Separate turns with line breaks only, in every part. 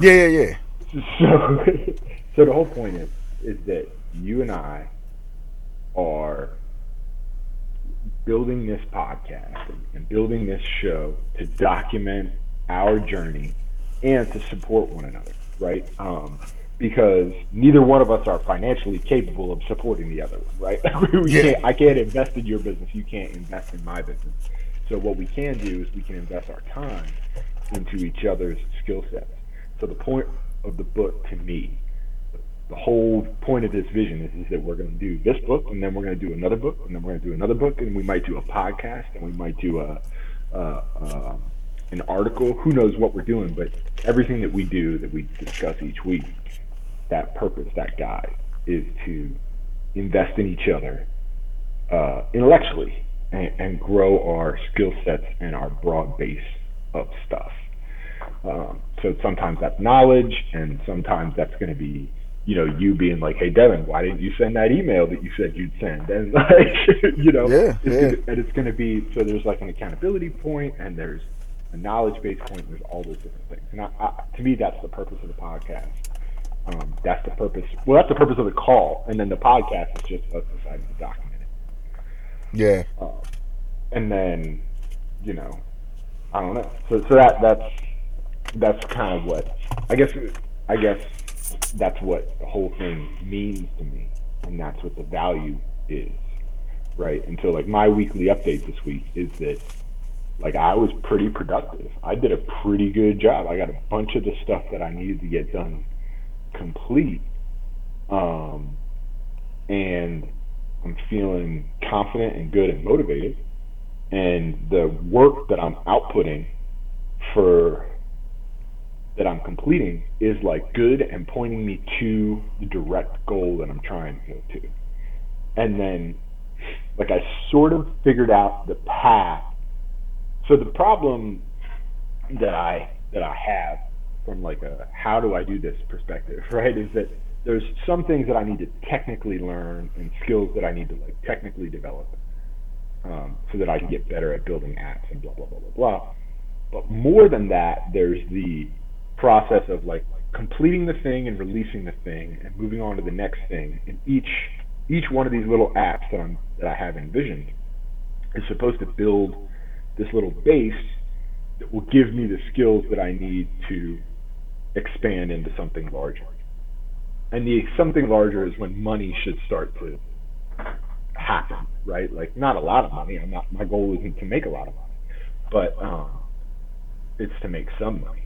Yeah, yeah, yeah.
So, so the whole point is, is that you and I are building this podcast and, building this show to document our journey and to support one another, right? Um, because neither one of us are financially capable of supporting the other one, right? we
Yeah.
can't, I can't invest in your business, you can't invest in my business. So what we can do is we can invest our time into each other's skill sets. So the point of the book to me, the whole point of this vision is, is that we're going to do this book, and then we're going to do another book, and then we're going to do another book, and we might do a podcast, and we might do a, a, a an article. Who knows what we're doing? But everything that we do, that we discuss each week, that purpose, that guide, is to invest in each other uh, intellectually and, and grow our skill sets and our broad base of stuff. Um, so sometimes that's knowledge, and sometimes that's going to be, you know, you being like, "Hey, Devin, why didn't you send that email that you said you'd send?" And like, you know,
Yeah,
it's
yeah.
Gonna, and it's going to be so there's like an accountability point, and there's a knowledge based point. And there's all those different things, and I, I, to me, that's the purpose of the podcast. Um, that's the purpose. Well, that's the purpose of the call, and then the podcast is just us deciding to document it
Yeah.
and then you know i don't know so so that that's that's kind of what i guess i guess that's what the whole thing means to me and that's what the value is right? And so like my weekly update this week is that like i was pretty productive. I did a pretty good job. I got a bunch of the stuff that i needed to get done complete um and i'm feeling confident and good and motivated. And the work that I'm outputting for that I'm completing is like good and pointing me to the direct goal that I'm trying to go to. And then like I sort of figured out the path. So the problem that I that I have from like a how do I do this perspective, right, is that there's some things that I need to technically learn and skills that I need to like technically develop um, so that I can get better at building apps and blah blah blah blah blah. But more than that, there's the process of like completing the thing and releasing the thing and moving on to the next thing. And each each one of these little apps that I'm that I have envisioned is supposed to build this little base that will give me the skills that I need to expand into something larger. And the something larger is when money should start to happen, right? Like not a lot of money. I'm not. My goal isn't to make a lot of money, but um, it's to make some money,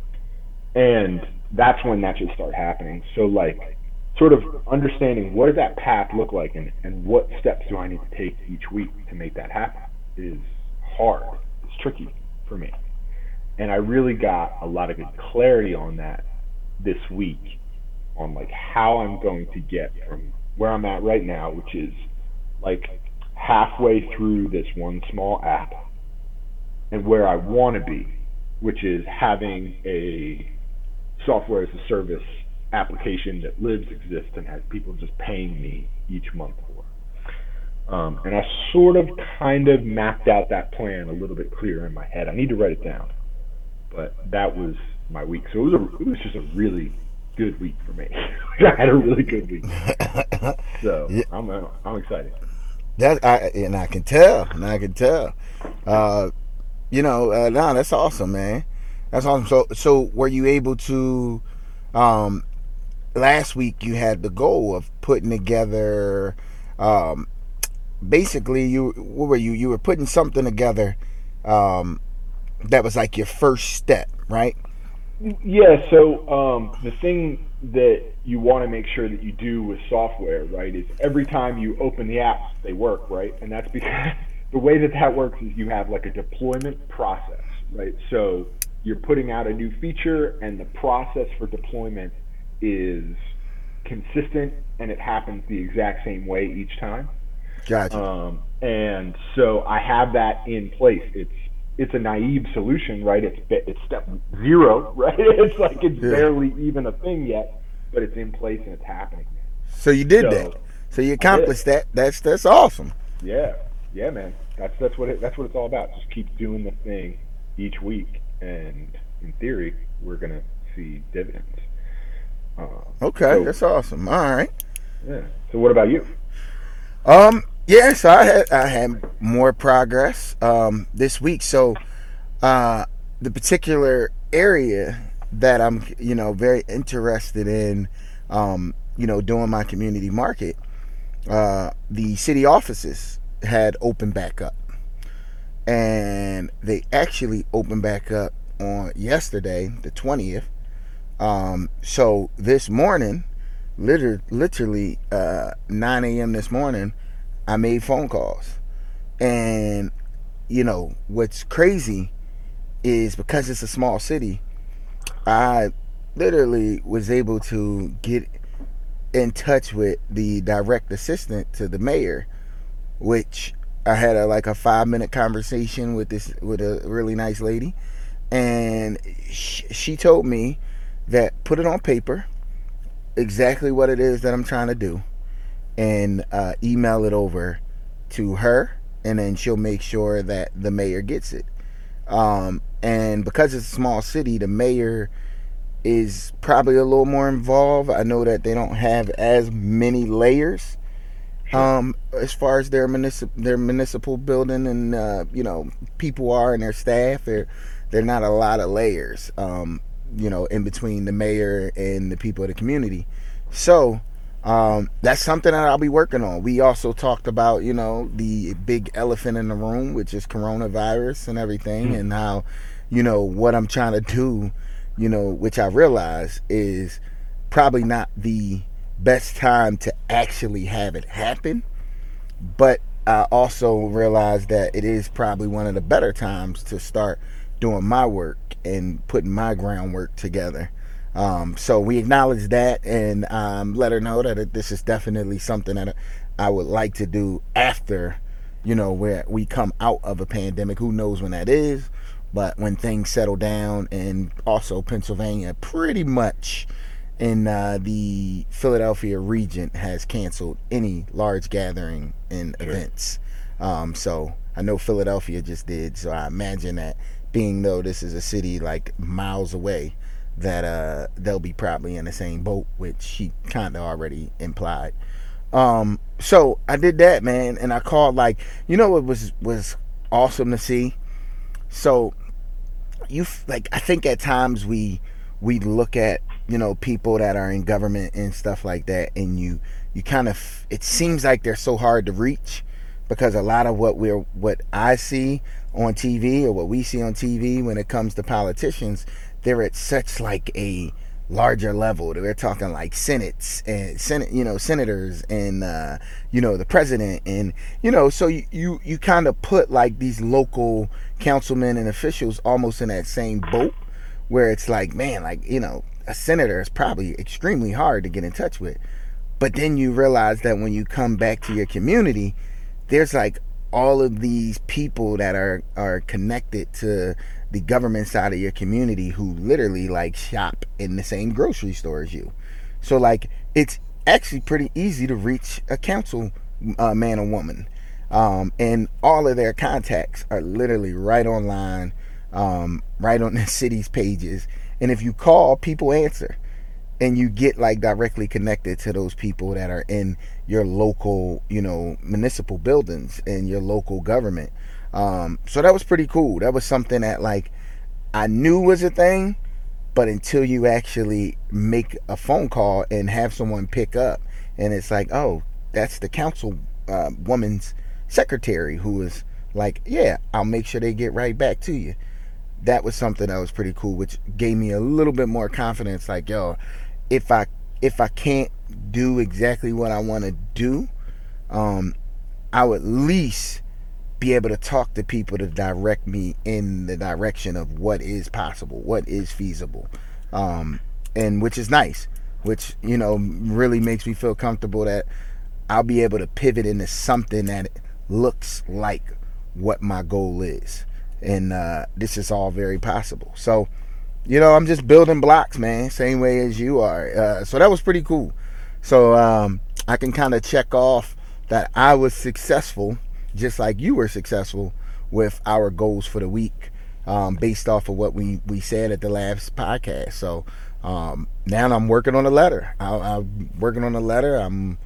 and that's when that should start happening. So like, sort of understanding what does that path look like, and and what steps do I need to take each week to make that happen is hard. It's tricky for me, and I really got a lot of good clarity on that this week on like how I'm going to get from where I'm at right now, which is like halfway through this one small app and where I want to be, which is having a software as a service application that lives, exists, and has people just paying me each month for. Um, and I sort of kind of mapped out that plan a little bit clearer in my head. I need to write it down, but that was my week. So it was a, it was just a really good week for me. I had a really good week. So
Yeah.
I'm I'm excited.
That I and I can tell, and I can tell. Uh, you know, uh, no, that's awesome, man. That's awesome. So, so were you able to? Um, last week you had the goal of putting together. Um, basically, you what were you? You were putting something together. Um, that was like your first step, right?
Yeah. So um, the thing that you want to make sure that you do with software, right, is every time you open the apps, they work, right, and that's because the way that that works is you have like a deployment process, right. So you're putting out a new feature, and the process for deployment is consistent, and it happens the exact same way each time.
Gotcha.
Um, and so I have that in place. It's it's a naive solution, right? It's it's step zero, right? It's like it's
Yeah.
barely even a thing yet, but it's in place and it's happening.
so you did
so-
that. So you accomplished that. That's that's awesome.
Yeah, yeah, man. That's that's what it, that's what it's all about. Just keep doing the thing each week, and in theory, we're gonna see dividends.
Uh, okay, so, that's awesome. All right.
Yeah. So what about you?
Um. Yes, I had I had more progress um, this week. So, uh, the particular area that I'm, you know, very interested in, um, you know, doing my community market, uh, the city offices had opened back up, and they actually opened back up on yesterday, the twentieth. Um, so this morning, literally, literally uh, 9 a.m. this morning, I made phone calls, and you know what's crazy is because it's a small city, I literally was able to get in touch with the direct assistant to the mayor, which I had a like a five minute conversation with this with a really nice lady, and she, she told me that put it on paper, exactly what it is that I'm trying to do, and uh, email it over to her, and then she'll make sure that the mayor gets it. Um, and because it's a small city, the mayor is probably a little more involved. I know that they don't have as many layers um, as far as their municipal their municipal building and uh, you know people are and their staff. They're they're not a lot of layers. Um, you know, in between the mayor and the people of the community. So um, that's something that I'll be working on. We also talked about, you know, the big elephant in the room, which is coronavirus and everything, mm-hmm. and how, you know, what I'm trying to do, you know, which I realize is probably not the best time to actually have it happen. But I also realize that it is probably one of the better times to start doing my work and putting my groundwork together. Um, so we acknowledge that and um, let her know that this is definitely something that I would like to do after, you know, where we come out of a pandemic. Who knows when that is? But when things settle down, and also Pennsylvania pretty much in uh, the Philadelphia region has canceled any large gathering and sure. events. Um, so I know Philadelphia just did. So I imagine that being though this is a city like miles away, that uh, they'll be probably in the same boat, which she kind of already implied. Um, so I did that, man, and I called like you know it was was awesome to see. So you like I think at times we we look at you know people that are in government and stuff like that, and you you kind of it seems like they're so hard to reach because a lot of what we're what I see on TV or what we see on TV when it comes to politicians they're at such like a larger level. They're talking like senates and senate, you know, senators and uh, you know the president and you know, so you you, you kind of put like these local councilmen and officials almost in that same boat where it's like, man, like you know, a senator is probably extremely hard to get in touch with. But then you realize that when you come back to your community, there's like all of these people that are are connected to the government side of your community who literally like shop in the same grocery store as you. So like it's actually pretty easy to reach a council uh, man or woman. Um, and all of their contacts are literally right online, um, right on the city's pages. And if you call, people answer. And you get like directly connected to those people that are in your local, you know, municipal buildings and your local government. Um, so that was pretty cool. That was something that like I knew was a thing, but until you actually make a phone call and have someone pick up, and it's like, oh, that's the council uh, woman's secretary who is like, yeah, I'll make sure they get right back to you. That was something that was pretty cool, which gave me a little bit more confidence. Like, yo, if I if I can't do exactly what I want to do, um, I would at least be able to talk to people to direct me in the direction of what is possible, what is feasible, um, and which is nice, which you know really makes me feel comfortable that I'll be able to pivot into something that looks like what my goal is, and uh, this is all very possible. So, you know, I'm just building blocks, man, same way as you are. Uh, so that was pretty cool. So um, I can kind of check off that I was successful just like you were successful with our goals for the week um, based off of what we, we said at the last podcast. So Um, now I'm working on a letter. I, I'm working on a letter. I'm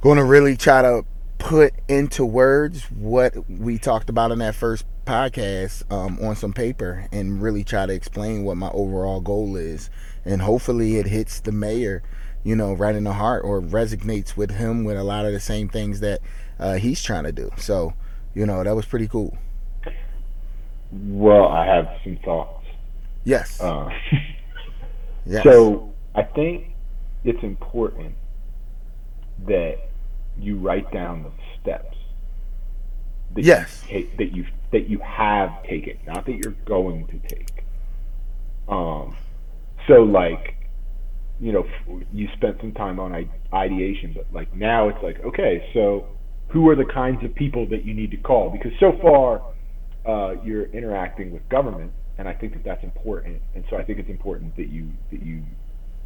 going to really try to put into words what we talked about in that first podcast um, on some paper and really try to explain what my overall goal is. And hopefully it hits the mayor, you know, right in the heart or resonates with him with a lot of the same things that uh, he's trying to do. So, you know, that was pretty cool.
Well, I have some thoughts.
Yes.
Uh,
yes.
So I think it's important that you write down the steps that
yes
you take, that you that you have taken, not that you're going to take. Um, so like, you know, you spent some time on ideation, but like now it's like, okay, so who are the kinds of people that you need to call? Because so far, uh, you're interacting with government, and I think that that's important. And so I think it's important that you that you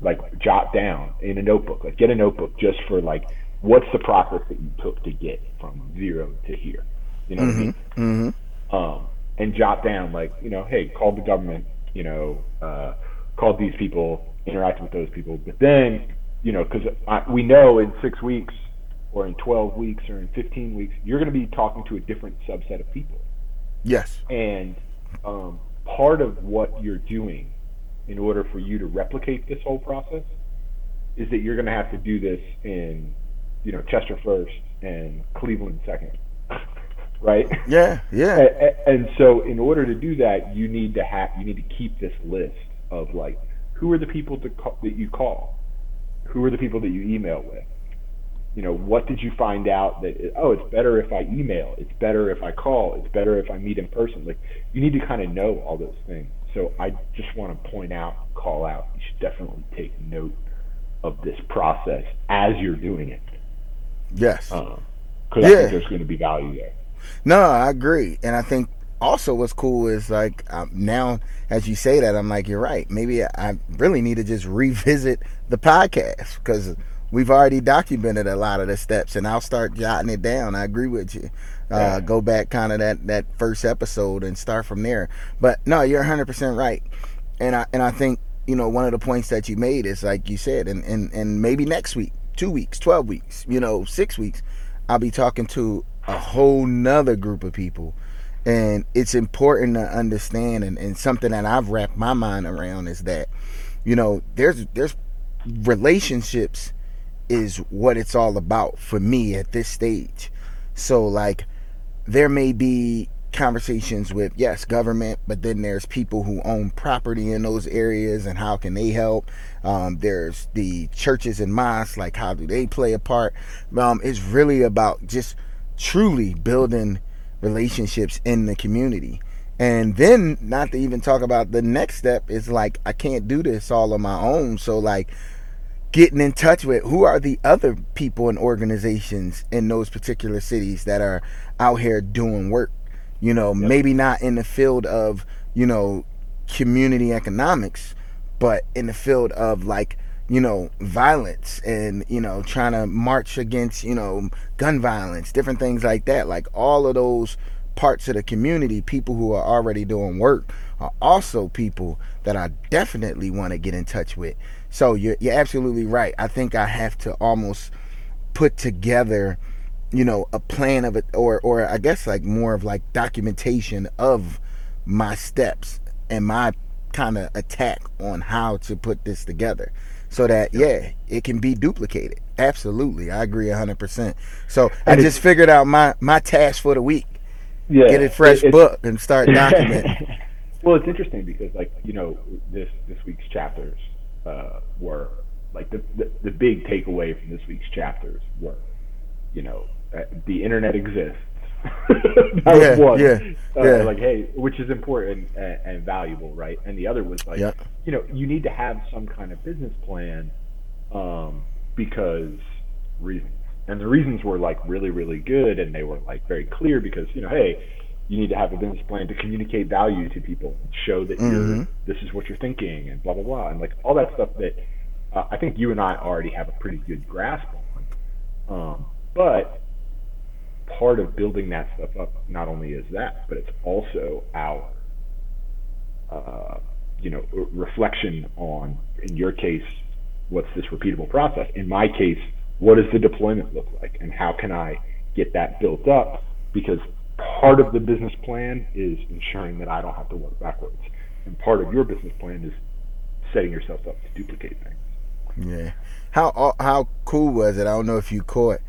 like jot down in a notebook, like get a notebook just for like what's the process that you took to get from zero to here. You know
mm-hmm.
what I mean?
Mm-hmm.
Um, and jot down like you know, hey, called the government, you know, uh, called these people, interacted with those people, but then you know, because we know in six weeks or in 12 weeks or in 15 weeks, you're going to be talking to a different subset of people.
Yes.
And um, part of what you're doing in order for you to replicate this whole process is that you're going to have to do this in, you know, Chester first and Cleveland second. Right?
Yeah, yeah.
And, and so, in order to do that, you need to have you need to keep this list of like who are the people to call, that you call, who are the people that you email with, you know, what did you find out that oh, it's better if I email, it's better if I call, it's better if I meet in person. Like you need to kind of know all those things. So I just want to point out, call out. You should definitely take note of this process as you're doing it.
Yes.
Because uh, yeah. I think there's going to be value there.
No, I agree, and I think also what's cool is like um, now as you say that, I'm like, you're right. Maybe I really need to just revisit the podcast because we've already documented a lot of the steps and I'll start jotting it down. I agree with you. Uh, yeah. Go back kind of that, that first episode and start from there. But no, you're 100% right. And I, and I think, you know, one of the points that you made is like you said, and, and, and maybe next week, two weeks, 12 weeks, you know, six weeks, I'll be talking to a whole nother group of people. And it's important to understand, and, and something that I've wrapped my mind around is that, you know, there's there's relationships is what it's all about for me at this stage. So like there may be conversations with yes government but then there's people who own property in those areas and how can they help um, there's the churches and mosques like how do they play a part um, it's really about just truly building relationships in the community and then not to even talk about the next step is like i can't do this all on my own so like getting in touch with who are the other people and organizations in those particular cities that are out here doing work you know yep. maybe not in the field of you know community economics but in the field of like you know violence and you know trying to march against you know gun violence different things like that. Like all of those parts of the community people who are already doing work are also people that I definitely want to get in touch with. So you're you're absolutely right. I think I have to almost put together, you know, a plan of it, or or I guess like more of like documentation of my steps and my kind of attack on how to put this together so that yeah it can be duplicated. Absolutely. I agree 100% so i just figured out my my task for the week. Yeah get a fresh it, book and start documenting.
Well it's interesting because like you know this this week's chapters uh, were like the, the, the big takeaway from this week's chapters were, you know, uh, the internet exists. that yeah, was one. Yeah, uh, yeah. Like, hey, which is important and, and, valuable, right? And the other was like, yep. you know, you need to have some kind of business plan um, because reasons. And the reasons were like really, really good, and they were like very clear because you know, hey, you need to have a business plan to communicate value to people, show that mm-hmm. you're this is what you're thinking, and blah blah blah, and like all that stuff that uh, I think you and I already have a pretty good grasp on. Um, but part of building that stuff up not only is that, but it's also our uh, you know reflection on in your case, what's this repeatable process? In my case, what does the deployment look like, and how can I get that built up? Because part of the business plan is ensuring that I don't have to work backwards, and part of your business plan is setting yourself up to duplicate things.
Yeah. How uh, how cool was it? I don't know if you caught.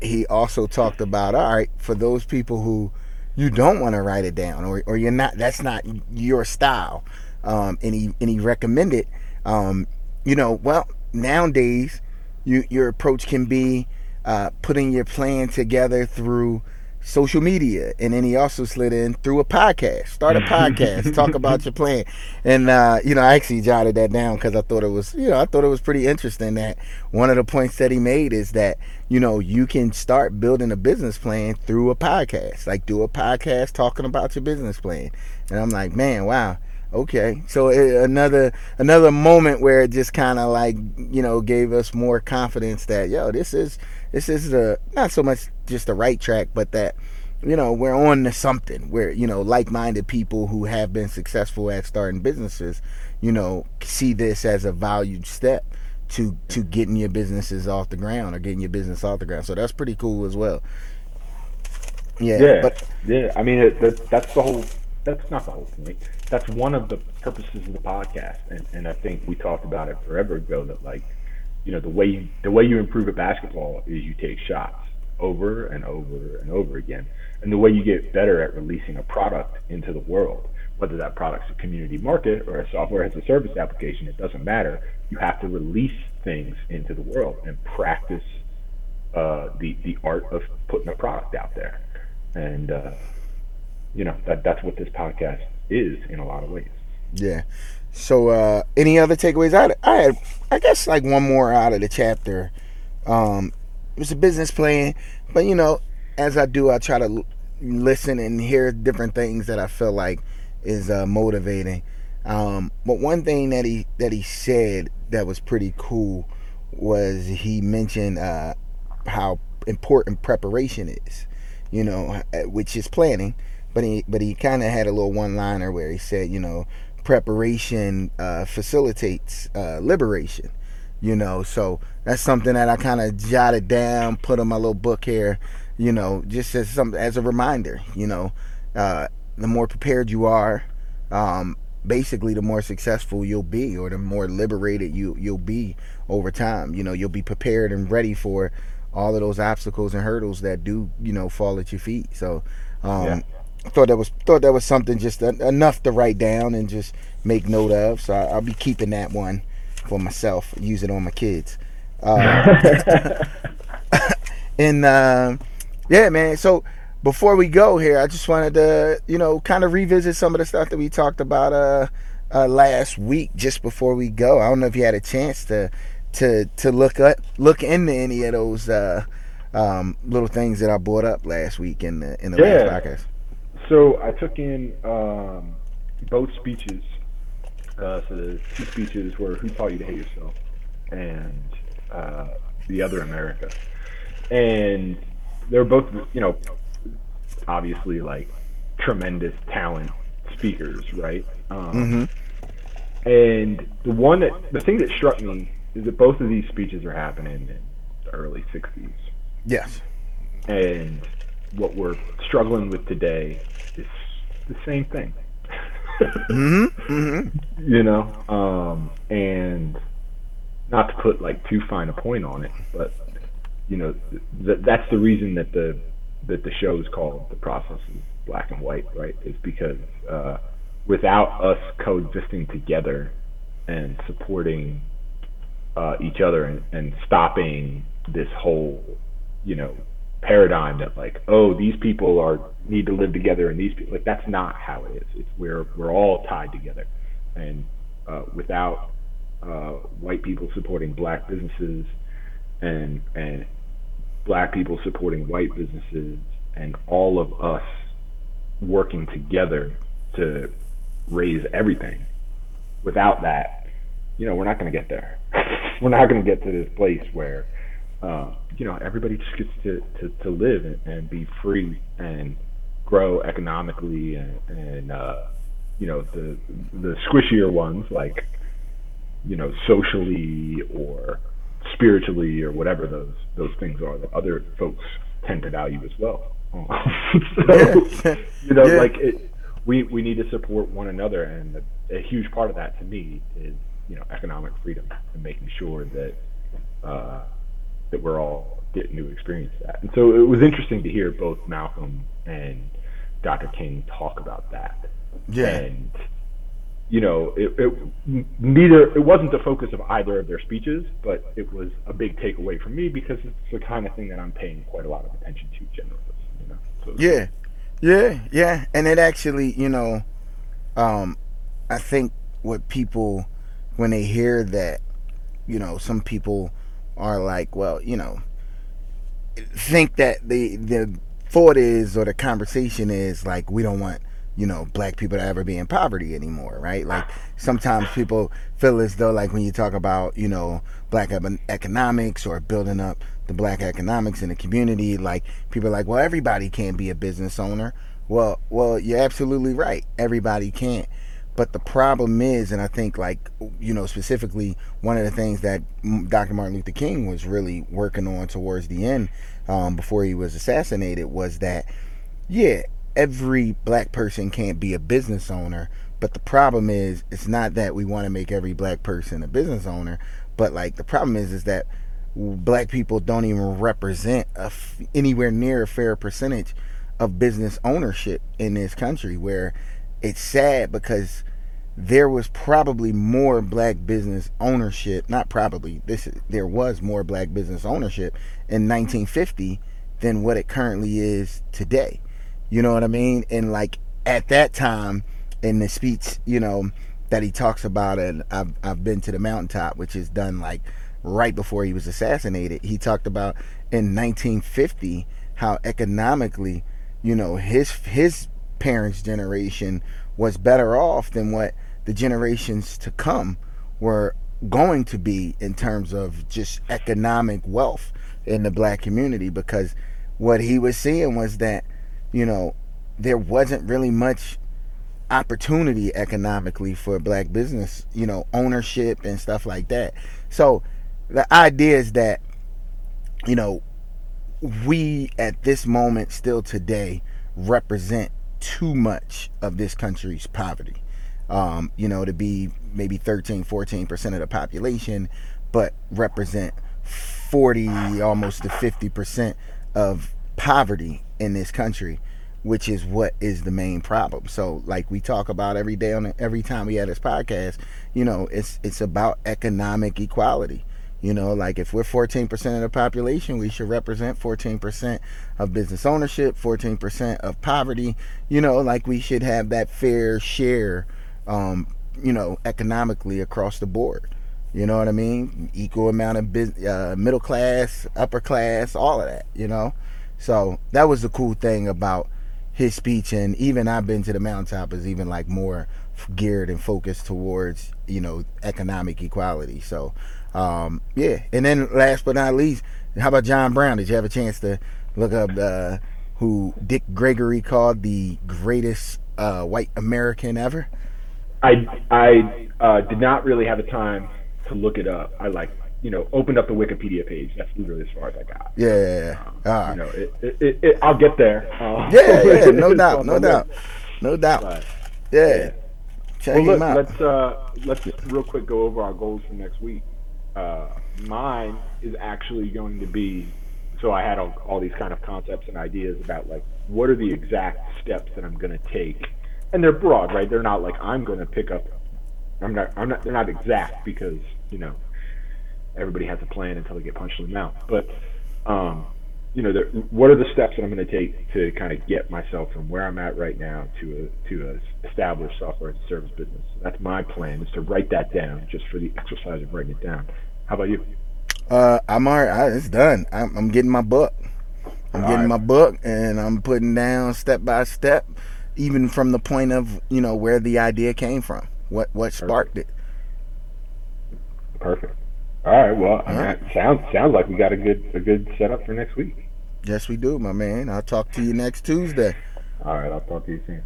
He also talked about all right for those people who you don't want to write it down or, or you're not that's not your style um, and he and he recommended um, you know well nowadays you your approach can be uh, putting your plan together through social media and then he also slid in through a podcast. Start a podcast. Talk about your plan. And uh, you know i actually jotted that down because i thought it was you know i thought it was pretty interesting that one of the points that he made is that you know you can start building a business plan through a podcast. Like do a podcast talking about your business plan. And i'm like man wow. Okay. So it, another another moment where it just kind of like you know gave us more confidence that yo this is this is the not so much just the right track but that you know we're on to something where you know like-minded people who have been successful at starting businesses you know see this as a valued step to to getting your businesses off the ground or getting your business off the ground so that's pretty cool as well
yeah yeah but yeah i mean it, that, that's the whole that's not the whole point. That's one of the purposes of the podcast, and, and I think we talked about it forever ago. That like, you know, the way you, the way you improve at basketball is you take shots over and over and over again, and the way you get better at releasing a product into the world, whether that product's a community market or a software as a service application, it doesn't matter. You have to release things into the world and practice uh, the the art of putting a product out there, and uh, you know that that's what this podcast is in a lot of ways.
Yeah. So, uh, any other takeaways? I I had, I guess, like one more out of the chapter. Um, it was a business plan, but you know, as I do, I try to l- listen and hear different things that I feel like is uh, motivating. Um, but one thing that he that he said that was pretty cool was he mentioned uh, how important preparation is. You know, uh, which is planning but he but he kind of had a little one liner where he said, you know, preparation uh, facilitates uh, liberation. You know, so that's something that I kind of jotted down, put in my little book here. You know, just as some as a reminder. You know, uh, the more prepared you are, um, basically the more successful you'll be, or the more liberated you you'll be over time. You know, you'll be prepared and ready for all of those obstacles and hurdles that do you know fall at your feet. So. Um, yeah thought that was thought that was something just enough to write down and just make note of. So I, will be keeping that one for myself, use it on my kids. Uh, and uh, yeah, man. So before we go here, I just wanted to you know kind of revisit some of the stuff that we talked about uh, uh, last week. Just before we go, I don't know if you had a chance to to to look up look into any of those. Uh, um, little things that I brought up last week in the in the yeah. last podcast.
So I took in um, both speeches. Uh, so the two speeches were "Who Taught You to Hate Yourself" and uh, "The Other America," and they're both, you know, obviously like tremendous talent speakers, right? Um, mm-hmm. And the one that the thing that struck me is that both of these speeches are happening in the early '60s.
Yes.
And what we're struggling with today is the same thing. mm-hmm. Mm-hmm. You know, um, and not to put like too fine a point on it, but you know, th- that's the reason that the that the show is called "The Process is Black and White," right? Is because uh, without us coexisting together and supporting uh, each other and, and stopping this whole, you know, paradigm that like oh these people are need to live together and these people like that's not how it is. It's we're we're all tied together. And uh, without uh, white people supporting black businesses and and black people supporting white businesses and all of us working together to raise everything without that you know we're not going to get there. We're not going to get to this place where uh, you know, everybody just gets to, to, to live and, and be free and grow economically and, and uh, you know, the the squishier ones like you know, socially or spiritually or whatever those those things are that other folks tend to value as well. so, you know, yeah. like it, we we need to support one another, and a, a, huge part of that to me is you know economic freedom and making sure that uh, that we're all getting to experience that. And so it was interesting to hear both Malcolm and Dr. King talk about that.
Yeah.
And you know, it, it neither it wasn't the focus of either of their speeches, but it was a big takeaway for me because it's the kind of thing that I'm paying quite a lot of attention to generally. You know.
So yeah, yeah, yeah, and it actually, you know, um, I think what people when they hear that, you know, some people are like, well, you know, think that the the thought is or the conversation is like we don't want you know black people to ever be in poverty anymore right? Like sometimes people feel as though like when you talk about you know black economics or building up the black economics in the community like people are like well everybody can't be a business owner. Well well you're absolutely right. Everybody can't but the problem is and i think like you know specifically one of the things that dr. Martin luther king was really working on towards the end um, before he was assassinated was that yeah every black person can't be a business owner but the problem is it's not that we want to make every black person a business owner but like the problem is is that black people don't even represent anywhere near a fair percentage of business ownership in this country where it's sad because there was probably more black business ownership not probably this there was more black business ownership in 1950 than what it currently is today you know what I mean? And like at that time in the speech, you know, that he talks about and I've I've been to the mountaintop, which is done like right before he was assassinated. He talked about in 1950 how economically, you know, his his parents' generation was better off than what the generations to come were going to be in terms of just economic wealth in the black community because what he was seeing was that you know, there wasn't really much opportunity economically for black business, you know, ownership and stuff like that. So the idea is that, you know, we at this moment still today represent too much of this country's poverty. Um, you know, to be maybe 13, 14% of the population, but represent 40, almost to 50% of poverty in this country which is what is the main problem. So like we talk about every day on every time we have this podcast you know it's it's about economic equality. You know like if we're 14% of the population we should represent 14% of business ownership 14% of poverty. You know like we should have that fair share um you know economically across the board you know what i mean equal amount of business, uh, middle class upper class all of that you know so that was the cool thing about his speech. And even I've been to the mountaintop is even like more geared and focused towards you know economic equality. So um, yeah. And then last but not least, how about John Brown? Did you have a chance to look up uh, who Dick Gregory called the greatest uh, white American ever?
I I uh, did not really have the time to look it up. I like you know, opened up the Wikipedia page. That's literally as far as I got.
Yeah, yeah, yeah.
Um, right. You know, it, it, it, it, I'll get there.
Uh, yeah, yeah, no doubt, no doubt, no doubt. But, yeah. yeah.
Check well, look, let's uh, let's real quick go over our goals for next week. Uh, mine is actually going to be so I had all, all these kind of concepts and ideas about like what are the exact steps that I'm going to take, and they're broad, right? They're not like I'm going to pick up. I'm not. I'm not. They're not exact because you know everybody has a plan until they get punched in the mouth. But um, you know, the, what are the steps that I'm going to take to kind of get myself from where I'm at right now to a to a established software as a service business? That's my plan is to write that down just for the exercise of writing it down. How about you?
Uh, I'm alright. It's done. I'm, I'm getting my book. I'm All getting right. my book, and I'm putting down step by step, even from the point of you know where the idea came from, what what sparked
Perfect. it. Perfect. All right. Well, I mean, sounds sounds like we got a good a good setup for next week.
Yes, we do, my man. I'll talk to you next Tuesday.
All right. I'll talk to you soon.